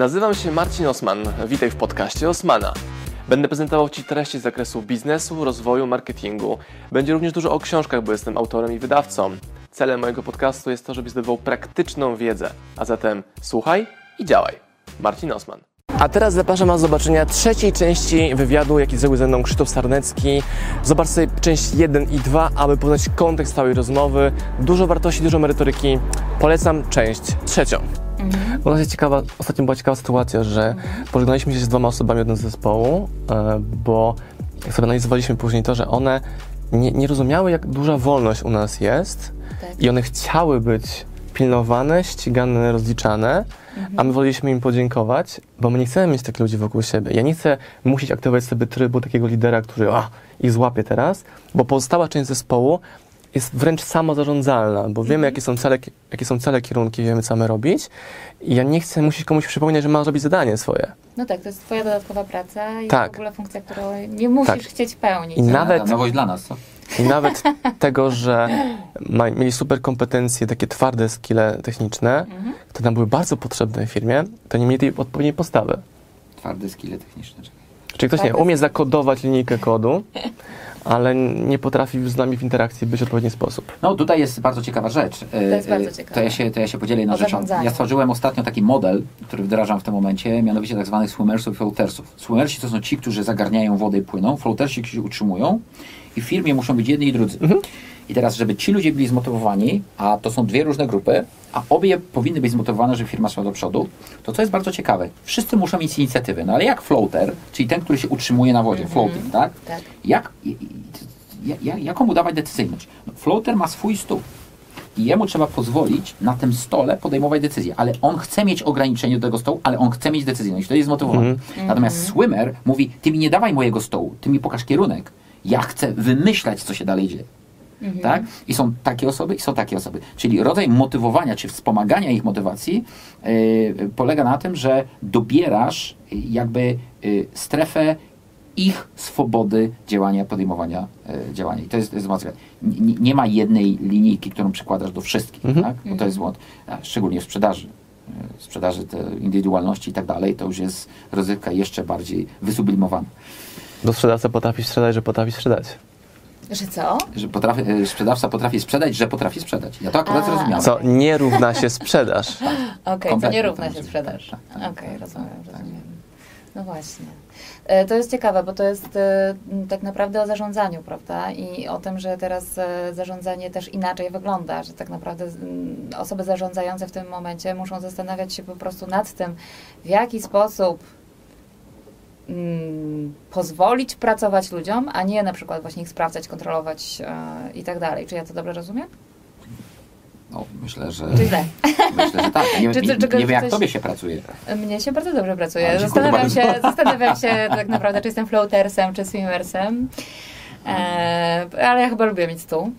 Nazywam się Marcin Osman. Witaj w podcaście Osmana. Będę prezentował Ci treści z zakresu biznesu, rozwoju, marketingu. Będzie również dużo o książkach, bo jestem autorem i wydawcą. Celem mojego podcastu jest to, żebyś zdobywał praktyczną wiedzę. A zatem słuchaj i działaj. Marcin Osman. A teraz zapraszam do zobaczenia trzeciej części wywiadu, jaki zrobił ze mną Krzysztof Sarnecki. Zobacz sobie część 1 i 2, aby poznać kontekst całej rozmowy. Dużo wartości, dużo merytoryki. Polecam część trzecią. Mhm. U nas jest ciekawa, ostatnio była ciekawa sytuacja, że mhm. pożegnaliśmy się z dwoma osobami od zespołu, e, bo jak sobie analizowaliśmy później to, że one nie, nie rozumiały, jak duża wolność u nas jest tak. i one chciały być pilnowane, ścigane, rozliczane, mhm. a my woleliśmy im podziękować, bo my nie chcemy mieć takich ludzi wokół siebie. Ja nie chcę musieć aktywować sobie trybu takiego lidera, który a, ich złapie teraz, bo pozostała część zespołu jest wręcz samozarządzalna, bo wiemy, mhm. jakie są, cele, jakie są cele, kierunki, wiemy, co mamy robić. I ja nie chcę musieć komuś przypominać, że ma zrobić zadanie swoje. No tak, to jest twoja dodatkowa praca i tak. w ogóle funkcja, którą nie musisz tak. chcieć pełnić. I nawet, nowość dla nas, co? I nawet tego, że ma, mieli super kompetencje, takie twarde skille techniczne, mhm. które nam były bardzo potrzebne w firmie, to nie mieli tej odpowiedniej postawy. Twarde skille techniczne, czekaj. Czyli ktoś nie umie zakodować linijkę kodu, ale nie potrafi z nami w interakcji być w odpowiedni sposób. No tutaj jest bardzo ciekawa rzecz. To jest bardzo e, ciekawe. To ja się, to ja się podzielę jedną rzeczą. Ja stworzyłem ostatnio taki model, który wdrażam w tym momencie, mianowicie tak zwanych swimmersów i floatersów. Swimmersi to są ci, którzy zagarniają wodę i płyną, floatersi, którzy się utrzymują i w firmie muszą być jedni i drudzy. Mhm. I teraz, żeby ci ludzie byli zmotywowani, a to są dwie różne grupy, a obie powinny być zmotywowane, żeby firma szła do przodu, to co jest bardzo ciekawe, wszyscy muszą mieć inicjatywę, no ale jak floater, czyli ten, który się utrzymuje na wodzie, mm -hmm. floating, tak? tak. Jak, jak, jaką mu dawać decyzyjność? No, floater ma swój stół i jemu trzeba pozwolić na tym stole podejmować decyzje, ale on chce mieć ograniczenie do tego stołu, ale on chce mieć decyzyjność, to jest zmotywowany. Mm -hmm. Natomiast swimmer mówi, ty mi nie dawaj mojego stołu, ty mi pokaż kierunek, ja chcę wymyślać, co się dalej dzieje. Mhm. Tak? I są takie osoby, i są takie osoby. Czyli rodzaj motywowania, czy wspomagania ich motywacji yy, polega na tym, że dobierasz jakby yy, strefę ich swobody działania, podejmowania yy, działania. I to jest, jest nie, nie, ma jednej linijki, którą przykładasz do wszystkich, mhm. tak? bo to jest błąd, szczególnie w sprzedaży sprzedaży te indywidualności i tak dalej, to już jest rozrywka jeszcze bardziej wysublimowana. Bo sprzedawca potrafi sprzedać, że potrafi sprzedać. Że co? Że potrafi, e, sprzedawca potrafi sprzedać, że potrafi sprzedać. Ja to akurat A. zrozumiałem. Co nie równa się sprzedaż. Okej, okay, co nie równa się sprzedaż. Okej, okay, rozumiem, rozumiem. No właśnie. E, to jest ciekawe, bo to jest e, tak naprawdę o zarządzaniu, prawda? I o tym, że teraz zarządzanie też inaczej wygląda, że tak naprawdę osoby zarządzające w tym momencie muszą zastanawiać się po prostu nad tym, w jaki sposób mm, pozwolić pracować ludziom, a nie na przykład właśnie ich sprawdzać, kontrolować e, i tak dalej. Czy ja to dobrze rozumiem? No, myślę, że. Czy źle? Myślę, że tak. Nie, czy, nie, nie wiem, jak coś... tobie się pracuje. Mnie się bardzo dobrze pracuje. A, zastanawiam, się, zastanawiam się tak naprawdę, czy jestem floatersem, czy swimmersem. E, ale ja chyba lubię mieć stół.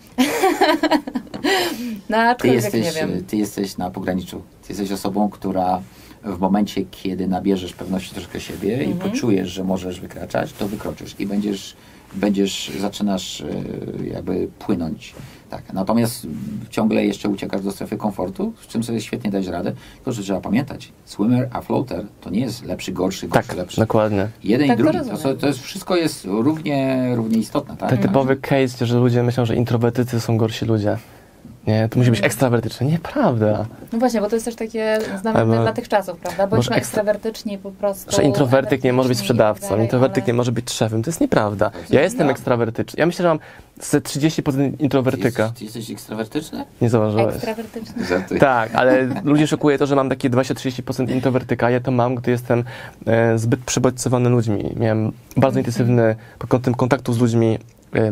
no, ty jesteś, nie wiem. Ty jesteś na pograniczu. Ty jesteś osobą, która w momencie, kiedy nabierzesz pewności troszkę siebie mhm. i poczujesz, że możesz wykraczać, to wykroczysz i będziesz, będziesz zaczynasz e, jakby płynąć. Tak. Natomiast ciągle jeszcze uciekasz do strefy komfortu, z czym sobie świetnie dać radę. Tylko, że trzeba pamiętać, swimmer a floater to nie jest lepszy, gorszy, gorszy, tak, lepszy. dokładnie. Jeden tak, i drugi. To, to, to, jest, wszystko jest równie, równie istotne. Tak? Ten typowy case, że ludzie myślą, że introwertycy są gorsi ludzie. Nie, to musi być ekstrawertyczne. Nieprawda. No właśnie, bo to jest też takie znamienne dla tych czasów, prawda? Bądźmy ekstrawertyczni po prostu. Że introwertyk nie może być sprzedawcą, dalej, introwertyk ale... nie może być szefem. To jest nieprawda. Ja jestem no. ekstrawertyczny. Ja myślę, że mam ze 30% introwertyka. Ty, ty jesteś ekstrawertyczny? Nie zauważyłeś. Ekstrawertyczny. Tak, ale ludzi szokuje to, że mam takie 20-30% introwertyka. Ja to mam, gdy jestem e, zbyt przebodźcowany ludźmi. Miałem bardzo -hmm. intensywny pod kątem kontaktu z ludźmi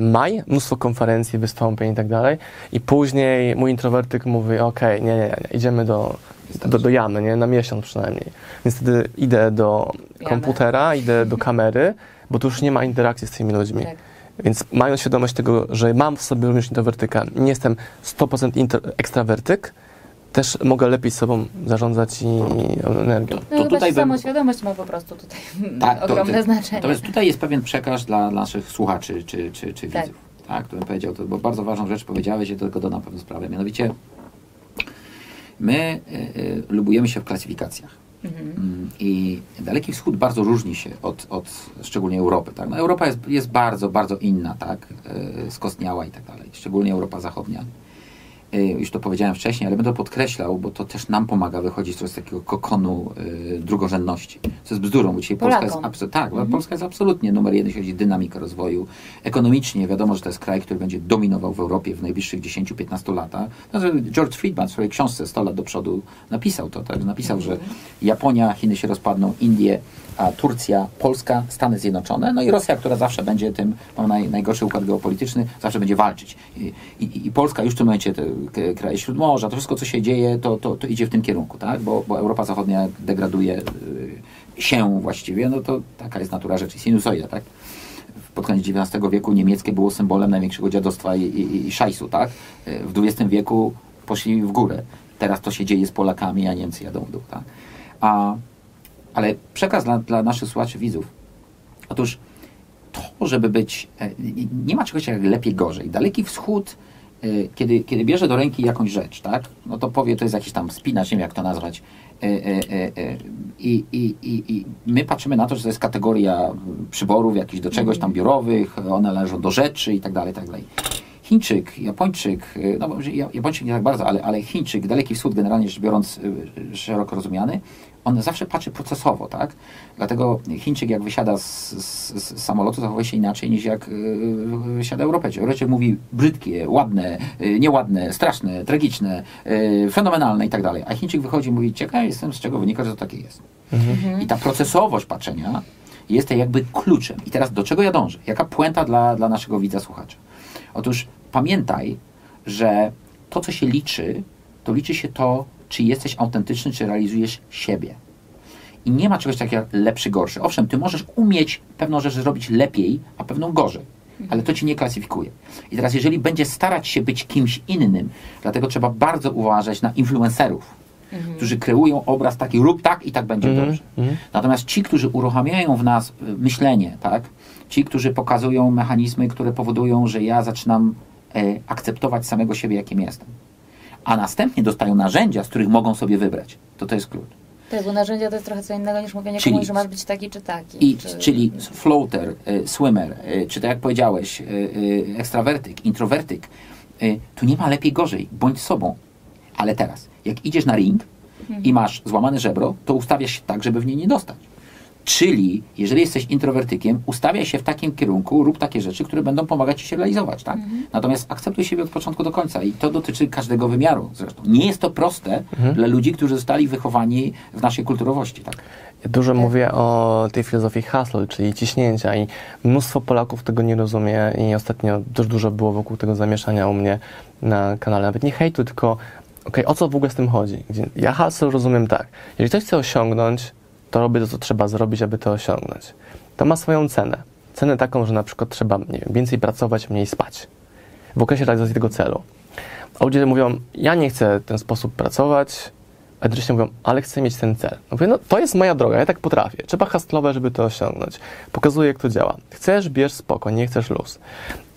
maj, mnóstwo konferencji, wystąpień i tak dalej. I później mój introwertyk mówi, ok, nie, nie, nie, idziemy do, do, do jamy, nie, na miesiąc przynajmniej. Więc wtedy idę do komputera, idę do kamery, bo tu już nie ma interakcji z tymi ludźmi. Tak. Więc mając świadomość tego, że mam w sobie również introwertyka, nie jestem 100% ekstrawertyk, też mogę lepiej sobą zarządzać i energią. No, to, to tutaj samoświadomość ma po prostu tutaj tak, ogromne to, znaczenie. Natomiast tutaj jest pewien przekaz dla naszych słuchaczy czy, czy, czy tak. widzów, tak, którym powiedział, to bo bardzo ważną rzecz powiedziałeś i to tylko dodam pewną sprawę. Mianowicie my y, y, lubujemy się w klasyfikacjach. Mhm. I Daleki Wschód bardzo różni się od, od szczególnie Europy. Tak? No Europa jest, jest bardzo, bardzo inna, tak? E, skostniała i tak dalej, szczególnie Europa Zachodnia. Y, już to powiedziałem wcześniej, ale będę to podkreślał, bo to też nam pomaga wychodzić z takiego kokonu y, drugorzędności. Co jest bzdurą, bo dzisiaj Polska jest, absolutnie, tak, mhm. Polska jest absolutnie numer jeden, jeśli chodzi o dynamikę rozwoju. Ekonomicznie wiadomo, że to jest kraj, który będzie dominował w Europie w najbliższych 10-15 latach. George Friedman w swojej książce 100 lat do przodu napisał to, tak? napisał, mhm. że Japonia, Chiny się rozpadną, Indie, a Turcja, Polska, Stany Zjednoczone, no i Rosja, która zawsze będzie tym, ma naj, najgorszy układ geopolityczny, zawsze będzie walczyć. I, i, i Polska już w tym momencie, te kraje Śródmorza, to wszystko, co się dzieje, to, to, to idzie w tym kierunku, tak? bo, bo Europa Zachodnia degraduje y, się właściwie, no to taka jest natura rzeczy, sinusoida, tak? pod koniec XIX wieku niemieckie było symbolem największego dziadostwa i, i, i szajsu, tak? Y, w XX wieku poszli w górę. Teraz to się dzieje z Polakami, a Niemcy jadą w dół, tak? A ale przekaz dla, dla naszych słuchaczy, widzów. Otóż to, żeby być, e, nie ma czegoś jak lepiej, gorzej. Daleki Wschód, kiedy, kiedy bierze do ręki jakąś rzecz, tak, no to powie, to jest jakiś tam spinacz, nie wiem jak to nazwać, e, i, i, i, i my patrzymy na to, że to jest kategoria przyborów jakichś do czegoś tam biurowych, one należą do rzeczy i tak dalej, tak dalej. Chińczyk, Japończyk, no Japończyk nie tak bardzo, ale, ale Chińczyk, Daleki Wschód generalnie rzecz biorąc szeroko rozumiany, on zawsze patrzy procesowo, tak? Dlatego Chińczyk jak wysiada z, z, z samolotu zachowuje się inaczej niż jak yy, wysiada Europejczyk. Europejczyk mówi brzydkie, ładne, yy, nieładne, straszne, tragiczne, yy, fenomenalne i tak dalej. A Chińczyk wychodzi i mówi, ciekaw jestem z czego wynika, że to takie jest. Mhm. I ta procesowość patrzenia jest jakby kluczem. I teraz do czego ja dążę? Jaka puenta dla, dla naszego widza, słuchacza? Otóż pamiętaj, że to, co się liczy, to liczy się to, czy jesteś autentyczny, czy realizujesz siebie. I nie ma czegoś takiego jak lepszy, gorszy. Owszem, ty możesz umieć pewną rzecz zrobić lepiej, a pewną gorzej, ale to ci nie klasyfikuje. I teraz, jeżeli będziesz starać się być kimś innym, dlatego trzeba bardzo uważać na influencerów, mhm. którzy kreują obraz taki, rób tak i tak będzie mhm. dobrze. Mhm. Natomiast ci, którzy uruchamiają w nas y, myślenie, tak, ci, którzy pokazują mechanizmy, które powodują, że ja zaczynam e, akceptować samego siebie, jakim jestem a następnie dostają narzędzia, z których mogą sobie wybrać. To to jest klucz. Tak, bo narzędzia to jest trochę co innego niż mówienie czyli, komuś, że masz być taki czy taki. I, czy... Czyli floater, y, swimmer, y, czy tak jak powiedziałeś, y, y ekstrawertyk, introwertyk, y, tu nie ma lepiej gorzej, bądź sobą. Ale teraz, jak idziesz na ring mhm. i masz złamane żebro, to ustawiasz się tak, żeby w nie nie dostać. Czyli, jeżeli jesteś introwertykiem, ustawiaj się w takim kierunku, rób takie rzeczy, które będą pomagać ci się realizować, tak? Mhm. Natomiast akceptuj siebie od początku do końca i to dotyczy każdego wymiaru zresztą. Nie jest to proste mhm. dla ludzi, którzy zostali wychowani w naszej kulturowości, tak? Ja dużo tak. mówię o tej filozofii hustle, czyli ciśnięcia i mnóstwo Polaków tego nie rozumie i ostatnio też dużo było wokół tego zamieszania u mnie na kanale. Nawet nie hejtu, tylko okej, okay, o co w ogóle z tym chodzi? Ja hustle rozumiem tak. Jeżeli ktoś chce osiągnąć to robię to, co trzeba zrobić, aby to osiągnąć. To ma swoją cenę. Cenę taką, że na przykład trzeba wiem, więcej pracować, mniej spać w okresie realizacji tego celu. A ludzie mówią, ja nie chcę w ten sposób pracować, a jednocześnie mówią, ale chcę mieć ten cel. Mówię, no to jest moja droga, ja tak potrafię. Trzeba hustlować, żeby to osiągnąć. Pokazuję, jak to działa. Chcesz, bierz spoko, nie chcesz luz.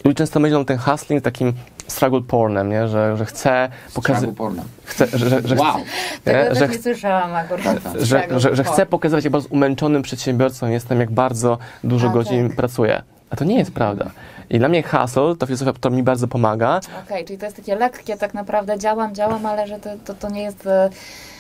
Ludzie często myślą ten hustling takim struggle pornem, nie? Że, że chcę pokazywać... Chcę, że, że, że, wow. Tego że, nie słyszałam akurat. Że, że, że chcę pokazywać, jak bardzo umęczonym przedsiębiorcą jestem, jak bardzo dużo a, godzin tak. pracuję. A to nie jest prawda. I dla mnie hustle, to filozofia, która mi bardzo pomaga. Okej, okay, czyli to jest takie lekkie, tak naprawdę działam, działam, ale że to, to, to nie jest e,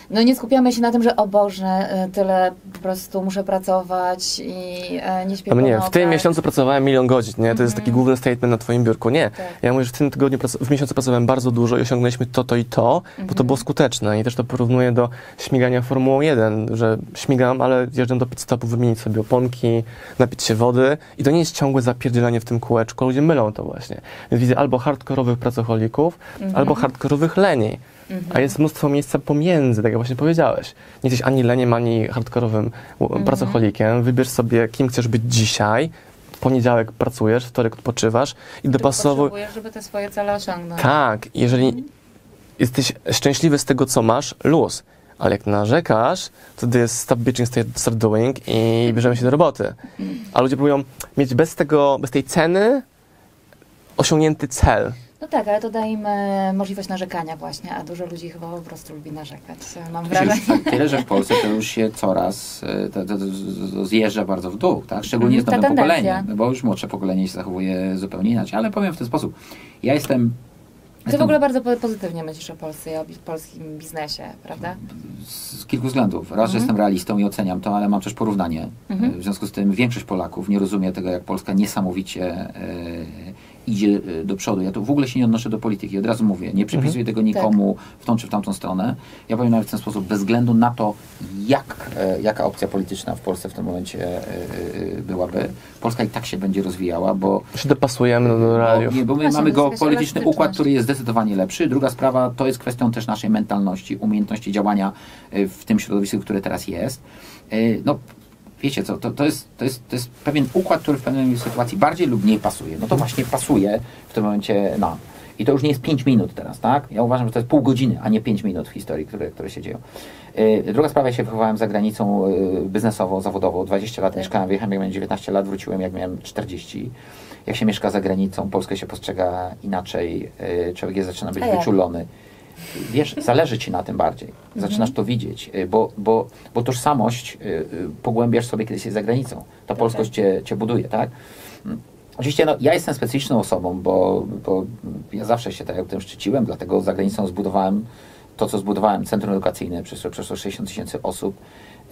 no nie skupiamy się na tym, że o Boże, y, tyle po prostu muszę pracować i e, nie śpię no nie, w tym miesiącu pracowałem milion godzin, nie? To mm -hmm. jest taki mhm. główny statement na twoim biurku. Nie. Tak. Ja mówię, że w tym tygodniu, w miesiącu pracowałem bardzo dużo i osiągnęliśmy to, to i to, mm -hmm. bo to mhm. było skuteczne. I też to porównuję do śmigania Formułą 1, że śmigam, ale jeżdżę do pit stopu, wymienić sobie oponki, napić się wody i to nie jest ciągłe zapierdzielanie w tym kółeczku. Ludzie mylą to właśnie. Więc widzę albo hardkorowych pracocholików, mm -hmm. albo hardkorowych leni. A jest mnóstwo miejsca pomiędzy, tak jak właśnie powiedziałeś. Nie jesteś ani leniem, ani hardkorowym mhm. pracocholikiem. Wybierz sobie, kim chcesz być dzisiaj. W poniedziałek pracujesz, wtorek odpoczywasz i dopasowuj. Potrzebujesz, żeby te swoje cele osiągnąć. Tak, jeżeli mhm. jesteś szczęśliwy z tego, co masz, luz. Ale jak narzekasz, to to jest stop bitching, start doing i bierzemy się do roboty. A ludzie próbują mieć bez tego, bez tej ceny osiągnięty cel. No tak, ale to daje im możliwość narzekania właśnie, a dużo ludzi chyba po prostu lubi narzekać. Mam wrażenie. tak, tyle, że w Polsce to już się coraz e, to, to, to, zjeżdża bardzo w dół, tak? Szczególnie z nowym pokoleniem, bo już młodsze pokolenie się zachowuje zupełnie inaczej. Ale powiem w ten sposób. Ja jestem. Ty w jestem ogóle bardzo po- pozytywnie myślisz o Polsce i o polskim biznesie, prawda? z kilku względów. Raz, że Mhm. jestem realistą i oceniam to, ale mam też porównanie. Mhm. W związku z tym większość Polaków nie rozumie tego, jak Polska niesamowicie e, idzie e, do przodu. Ja tu w ogóle się nie odnoszę do polityki, od razu mówię. Nie przypisuję tego nikomu w tą czy w tamtą stronę. Ja powiem nawet w ten sposób, bez względu na to, jak, e, jaka opcja polityczna w Polsce w tym momencie e, byłaby, Polska i tak się będzie rozwijała, bo Się dopasujemy do bo, realiów. nie, bo my Właśnie, mamy geopolityczny układ, który jest zdecydowanie lepszy. Druga sprawa to jest kwestią też naszej mentalności, umiejętności działania w tym środowisku, które teraz jest. No, wiecie co, to, to, jest, to, jest, to jest pewien układ, który w pewnej sytuacji bardziej lub mniej pasuje. No to właśnie pasuje w tym momencie nam. I to już nie jest 5 minut teraz, tak? Ja uważam, że to jest pół godziny, a nie 5 minut w historii, które, które się dzieją. Y, Druga sprawa, ja się wychowałem za granicą y, biznesowo, zawodowo. 20 lat Tak. mieszkałem, wyjechałem jak miałem 19 lat, wróciłem jak miałem 40. Jak się mieszka za granicą, Polskę się postrzega inaczej, y, człowiek jest, zaczyna być wyczulony. Wiesz, zależy ci na tym bardziej. Zaczynasz to widzieć, y, bo, bo, bo tożsamość y, y, pogłębiasz sobie, kiedy jesteś za granicą. Ta polskość cię, cię buduje, tak? Mm. Oczywiście no, ja jestem specyficzną osobą, bo, bo ja zawsze się tak jak tym szczyciłem, dlatego za granicą zbudowałem to, co zbudowałem, centrum edukacyjne, przeszło, przeszło 60 tysięcy osób,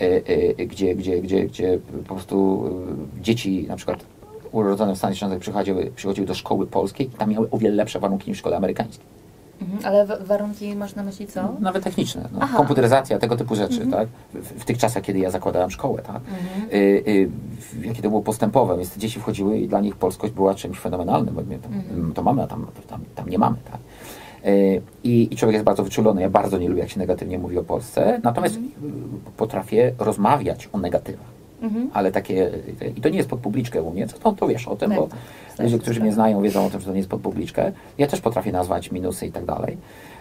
y, y, gdzie, gdzie, gdzie, gdzie po prostu y, dzieci na przykład urodzone w Stanach Zjednoczonych przychodziły, przychodziły do szkoły polskiej i tam miały o wiele lepsze warunki niż w szkole amerykańskiej. Mhm. Ale warunki masz na myśli co? Nawet techniczne, no, komputeryzacja, tego typu rzeczy, tak? W, w tych czasach, kiedy ja zakładałem szkołę, tak? Mhm. Y, y, jakie to było postępowe, więc dzieci wchodziły i dla nich polskość była czymś fenomenalnym, bo my Mhm. to mamy, a tam, tam, tam nie mamy, tak? Y, I, I człowiek jest bardzo wyczulony. Ja bardzo nie lubię, jak się negatywnie mówi o Polsce, natomiast y, potrafię rozmawiać o negatywach. Mhm. Ale takie, i to nie jest pod publiczkę u mnie, to, to wiesz o tym, Tak, bo tak. ludzie, Zdaję którzy mnie znają, wiedzą o tym, że to nie jest pod publiczkę. Ja też potrafię nazwać minusy i tak dalej.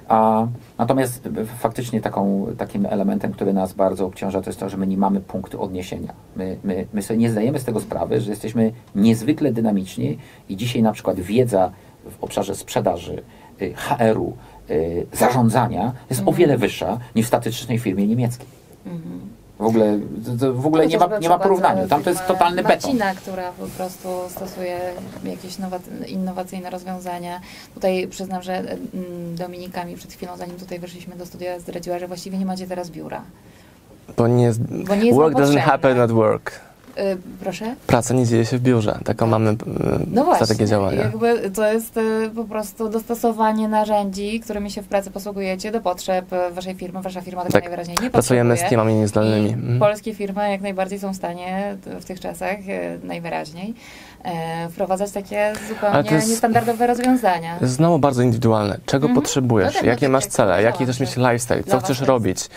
A, natomiast faktycznie taką, takim elementem, który nas bardzo obciąża, to jest to, że my nie mamy punktu odniesienia. My, my, my sobie nie zdajemy z tego sprawy, że jesteśmy niezwykle dynamiczni i dzisiaj na przykład wiedza w obszarze sprzedaży, y, HR-u, y, zarządzania jest o wiele wyższa niż w statystycznej firmie niemieckiej. W ogóle, to, w ogóle nie ma, nie ma porównania. Tam to jest totalny beton. Marcina, która po prostu stosuje jakieś nowa- innowacyjne rozwiązania. Tutaj przyznam, że mm, Dominika mi przed chwilą, zanim tutaj weszliśmy do studia, zdradziła, że właściwie nie macie teraz biura. Bo nie jest, Bo nie jest work doesn't happen at work. Y, proszę? Praca nie dzieje się w biurze. Taką mamy y, No właśnie, strategię działania. jakby to jest y, po prostu dostosowanie narzędzi, którymi się w pracy posługujecie do potrzeb waszej firmy. Wasza firma tego Tak. najwyraźniej nie Pracujemy z teamami niezdalnymi. Mhm. polskie firmy jak najbardziej są w stanie w tych czasach e, najwyraźniej e, wprowadzać takie zupełnie jest- niestandardowe rozwiązania. Znowu bardzo indywidualne. Czego Mhm. potrzebujesz? No tak, no jakie tak masz jak cele? Jaki powiedziałam, chcesz mieć lifestyle? Co chcesz robić?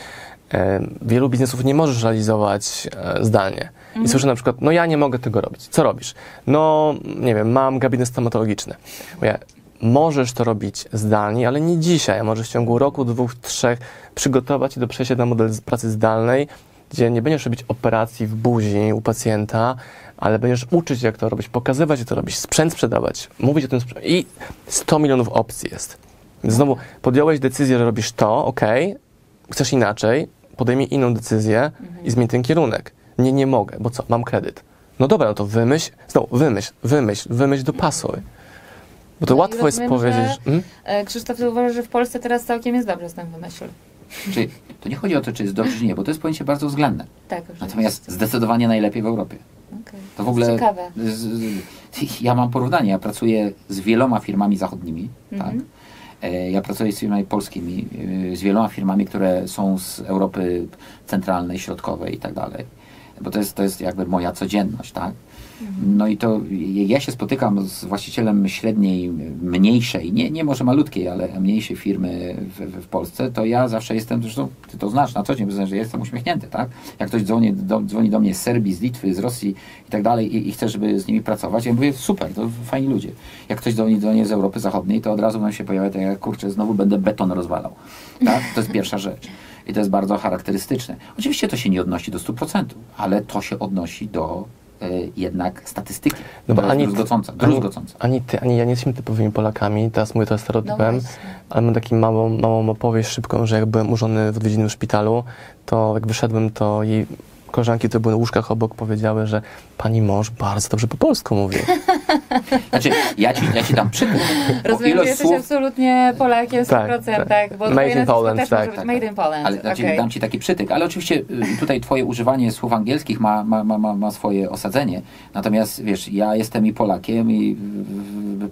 E, wielu biznesów nie możesz realizować e, zdalnie. Mhm. I słyszę na przykład, no ja nie mogę tego robić. Co robisz? No, nie wiem, mam gabinet stomatologiczny. Mówię, możesz to robić zdalnie, ale nie dzisiaj. Możesz w ciągu roku, dwóch, trzech przygotować się do przejścia na model pracy zdalnej, gdzie nie będziesz robić operacji w buzi u pacjenta, ale będziesz uczyć, jak to robić, pokazywać, jak to robić, sprzęt sprzedawać, mówić o tym sprze- I 100 milionów opcji jest. Więc znowu podjąłeś decyzję, że robisz to, ok, chcesz inaczej, podejmij inną decyzję i zmień ten kierunek. Nie, nie mogę, bo co, mam kredyt. No dobra, no to wymyśl, znowu wymyśl, wymyśl, wymyśl, dopasuj. Bo to No łatwo jest rozumiem, powiedzieć, że-. Hmm? E, Krzysztof, ty uważasz, że w Polsce teraz całkiem jest dobrze z tym wymyśl. Czyli to nie chodzi o to, czy jest dobrze, czy nie, bo to jest pojęcie bardzo względne. Tak. Natomiast zdecydowanie najlepiej w Europie. Okej. To w ogóle. Ciekawe. Z, z, ja mam porównanie. Ja pracuję z wieloma firmami zachodnimi. Mhm. Tak? E, Ja pracuję z firmami polskimi, e, z wieloma firmami, które są z Europy centralnej, środkowej i tak dalej. Bo to jest, to jest jakby moja codzienność, tak? No i to ja się spotykam z właścicielem średniej, mniejszej, nie, nie może malutkiej, ale mniejszej firmy w, w, Polsce, to ja zawsze jestem, zresztą ty to znasz na co dzień, że jestem uśmiechnięty, tak? Jak ktoś dzwoni do, dzwoni do mnie z Serbii, z Litwy, z Rosji i tak dalej i, i chce, żeby z nimi pracować, ja mówię, super, to fajni ludzie. Jak ktoś dzwoni do mnie z Europy Zachodniej, to od razu nam się pojawia tak jak, kurczę, znowu będę beton rozwalał, tak? To jest pierwsza rzecz. I to jest bardzo charakterystyczne. Oczywiście to się nie odnosi do 100%, ale to się odnosi do jednak statystyki. No bo to ani, druzgocące, ani, ani, ty, ani ja nie jesteśmy typowymi Polakami, teraz mówię to stereotypem, no ale mam taką małą, małą opowieść szybką, że jak byłem użony w odwiedzinnym szpitalu, to jak wyszedłem, to jej koleżanki, które były na łóżkach obok, powiedziały, że pani mąż bardzo dobrze po polsku mówi. Znaczy, ja ci, ja ci dam przykład. Rozumiem, że jesteś słów... absolutnie Polakiem w 100%, tak, tak. bo made in Poland, tak, tak, tak, Made in Poland, Ale znaczy, okay. dam ci taki przytyk, ale oczywiście y, tutaj twoje używanie słów angielskich ma, ma, ma, ma swoje osadzenie. Natomiast, wiesz, ja jestem i Polakiem, i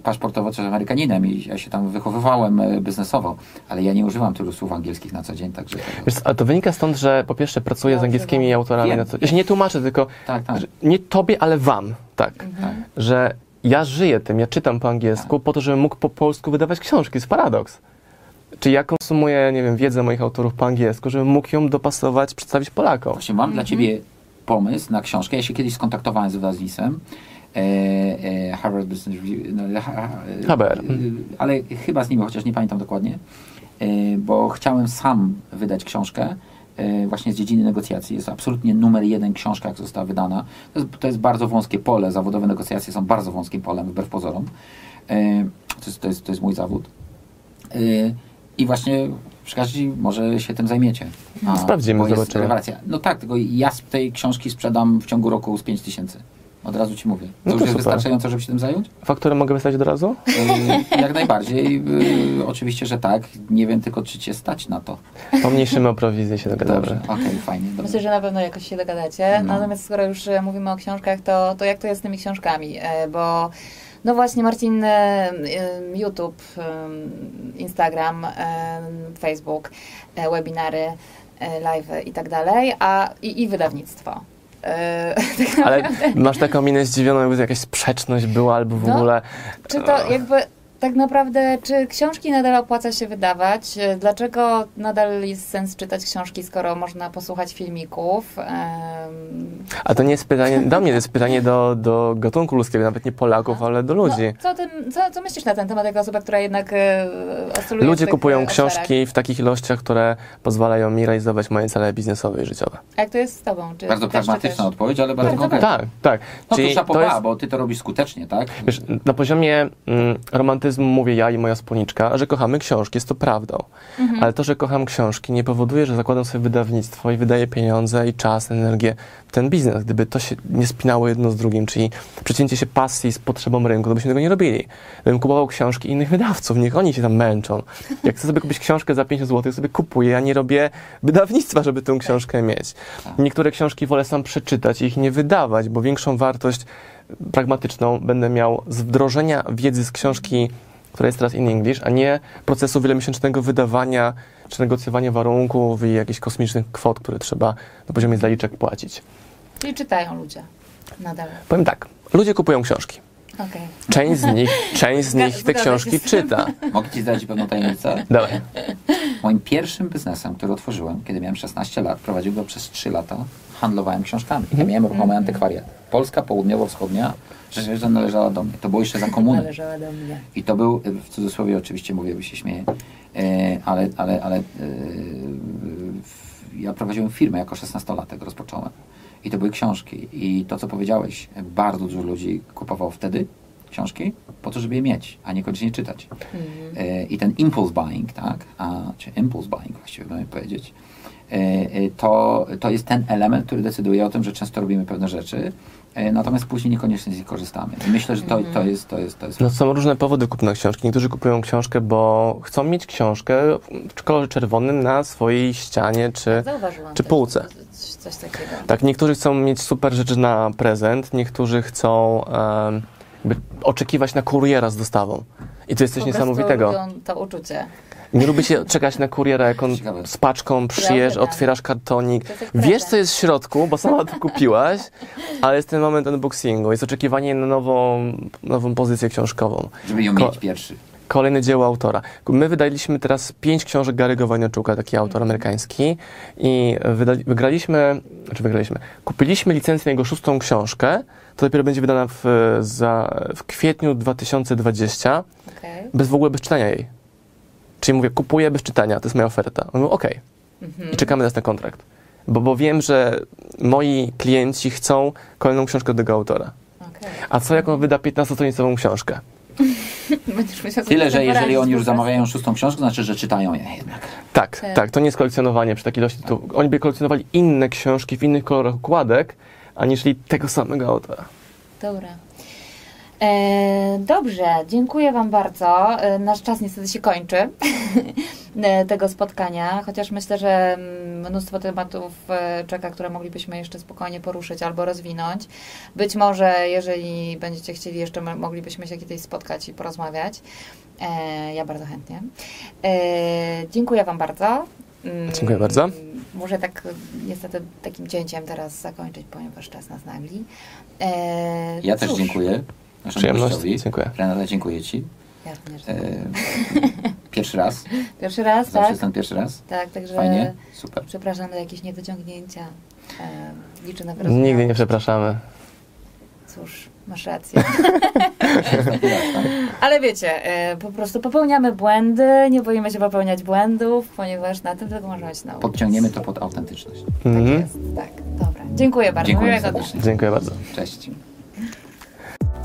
paszportowo też Amerykaninem i ja się tam wychowywałem y, biznesowo, ale ja nie używam tylu słów angielskich na co dzień, także... Wiesz, ale to wynika stąd, że po pierwsze pracuję z angielskimi autorami wiem. na co... Ja się nie tłumaczę, tylko tak, tak. nie tobie, ale wam, tak. Mhm. Że ja żyję tym, ja czytam po angielsku tak. po to, żebym mógł po polsku wydawać książki. jest paradoks. Czy ja konsumuję, nie wiem, wiedzę moich autorów po angielsku, żebym mógł ją dopasować, przedstawić Polakom. Właśnie mam mhm. dla ciebie pomysł na książkę. Ja się kiedyś skontaktowałem z wydawnictwem. E, e, Harvard Business Review. No, ha, Haber. E, ale chyba z nimi, chociaż nie pamiętam dokładnie, e, bo chciałem sam wydać książkę E, właśnie z dziedziny negocjacji. Jest absolutnie numer jeden książka, jak została wydana. To jest, to jest bardzo wąskie pole. Zawodowe negocjacje są bardzo wąskim polem, wbrew pozorom. E, to jest, to jest, to jest mój zawód. E, I właśnie przy okazji może się tym zajmiecie. A, Sprawdzimy, zobaczymy. No tak, tylko ja z tej książki sprzedam w ciągu roku z 5 tysięcy. Od razu ci mówię. To, no to już jest super. wystarczająco, żeby się tym zająć? Fakturę mogę wystać od razu? Yy, jak najbardziej. Yy, oczywiście, że tak. Nie wiem tylko, czy cię stać na to. Pomniejszymy o prowizję, się dogadamy. Dobrze, okej, okay, fajnie. Dobrze. Myślę, że na pewno jakoś się dogadacie. No. Natomiast skoro już e, mówimy o książkach, to, to jak to jest z tymi książkami? E, bo no właśnie, Marcin, e, YouTube, Instagram, Facebook, webinary, live i tak dalej, a i, i wydawnictwo. E, tak Ale masz taką minę zdziwioną, jakby jakaś sprzeczność była albo w no, ogóle... Czy to jakby tak naprawdę, czy książki nadal opłaca się wydawać? Dlaczego nadal jest sens czytać książki, skoro można posłuchać filmików? A to nie jest pytanie, do mnie to jest pytanie do, do gatunku ludzkiego, nawet nie Polaków, no. ale do ludzi. No, co, tym, co, co myślisz na ten temat, jako osoba, która jednak e, oscyluje Ludzie kupują e, książki w takich ilościach, które pozwalają mi realizować moje cele biznesowe i życiowe. A jak to jest z tobą? Czy bardzo pragmatyczna odpowiedź, ale bardzo konkretna. Tak, tak. No Czyli to, to jest, bo ty to robisz skutecznie, tak? Wiesz, na poziomie mm, romantyzmu mówię ja i moja spółniczka, że kochamy książki, jest to prawdą. Mhm. Ale to, że kocham książki, nie powoduje, że zakładam sobie wydawnictwo i wydaję pieniądze i czas, energię w ten biznes. Gdyby to się nie spinało jedno z drugim, czyli przecięcie się pasji z potrzebą rynku, to byśmy tego nie robili. Gdybym kupował książki innych wydawców, niech oni się tam męczą. Jak chcę sobie kupić książkę za 50 zł, sobie kupuję, ja nie robię wydawnictwa, żeby tę książkę mieć. Niektóre książki wolę sam przeczytać i ich nie wydawać, bo większą wartość pragmatyczną będę miał z wdrożenia wiedzy z książki, która jest teraz in English, a nie procesu wielomiesięcznego wydawania czy negocjowania warunków i jakichś kosmicznych kwot, które trzeba na poziomie zaliczek płacić. Czyli czytają ludzie nadal. Powiem tak, ludzie kupują książki. Okay. Część z nich, część z nich te książki czyta. Mogę Ci zdać pewną tajemnicę? Dawaj. Moim pierwszym biznesem, który otworzyłem, kiedy miałem 16 lat, prowadził go przez 3 lata, handlowałem książkami. Ja miałem ruchomy -hmm. antykwariat. Polska, południowo-wschodnia, że należała do mnie. To było jeszcze za komuny. Należała do mnie. I to był, w cudzysłowie oczywiście mówię, by się śmieje, e, ale, ale, ale e, ja prowadziłem firmę jako 16-latek, rozpocząłem. I to były książki. I to, co powiedziałeś, bardzo dużo ludzi kupowało wtedy książki po to, żeby je mieć, a niekoniecznie czytać. Mhm. I ten impulse buying, tak, a, czy impulse buying właściwie bym powiedzieć, to, to jest ten element, który decyduje o tym, że często robimy pewne rzeczy, E, natomiast później niekoniecznie z nich korzystamy. I myślę, że to, to, mhm. jest, to, jest, to jest... No są różne powody kupna książki. Niektórzy kupują książkę, bo chcą mieć książkę w kolorze czerwonym na swojej ścianie czy, czy półce. Coś takiego. Tak, niektórzy chcą mieć super rzeczy na prezent, niektórzy chcą um, oczekiwać na kuriera z dostawą. I to jest coś po niesamowitego. to uczucie. Nie lubi się czekać na kuriera, jak on z paczką przyjeżdża, otwierasz kartonik. Wiesz, co jest w środku, bo sama to kupiłaś, ale jest ten moment unboxingu, jest oczekiwanie na nową, nową pozycję książkową. Żeby ją Ko mieć pierwszy. Kolejne dzieło autora. My wydaliśmy teraz pięć książek Gary'ego Wojnaczuka, taki autor amerykański i wygraliśmy, czy wygraliśmy, kupiliśmy licencję na jego szóstą książkę, to dopiero będzie wydana w, za, w kwietniu 2020, okay. bez w ogóle bez czytania jej. Czyli mówię, kupuję bez czytania, to jest moja oferta. On mówił, okej. Okay. Mhm. I czekamy teraz na kontrakt. bo, bo wiem, że moi klienci chcą kolejną książkę tego autora. Okay. A co jak on wyda 15-stronicową książkę? Tyle, że jeżeli oni już zamawiają szóstą książkę, to znaczy, że czytają je jednak. Tak, tak, tak, to nie jest kolekcjonowanie przy takiej ilości. To oni by kolekcjonowali inne książki w innych kolorach okładek, aniżeli tego samego autora. Dobra. E, dobrze, dziękuję Wam bardzo. E, nasz czas niestety się kończy tego spotkania, chociaż myślę, że mnóstwo tematów czeka, które moglibyśmy jeszcze spokojnie poruszyć albo rozwinąć. Być może, jeżeli będziecie chcieli, jeszcze moglibyśmy się kiedyś spotkać i porozmawiać. Ja bardzo chętnie. Dziękuję Wam bardzo. Mm, dziękuję bardzo. Muszę tak niestety takim cięciem teraz zakończyć, ponieważ czas nas nagli. ja też dziękuję. Przyjemność. Dziękuję. Renata, dziękuję Ci. Ja również. Pierwszy raz. Pierwszy raz, Zawsze tak? jest ten pierwszy raz. Tak, także Fajnie, super. przepraszam za jakieś niewyciągnięcia. E, liczę na wyrozumiałość. Nigdy nie przepraszamy. Cóż, masz rację. Ale wiecie, e, po prostu popełniamy błędy, nie boimy się popełniać błędów, ponieważ na tym tylko możemy się nauczyć. Podciągniemy to pod autentyczność. Tak mhm. jest, tak. Dobra. Dziękuję bardzo. Dziękuję serdecznie. Dziękuję bardzo. Cześć.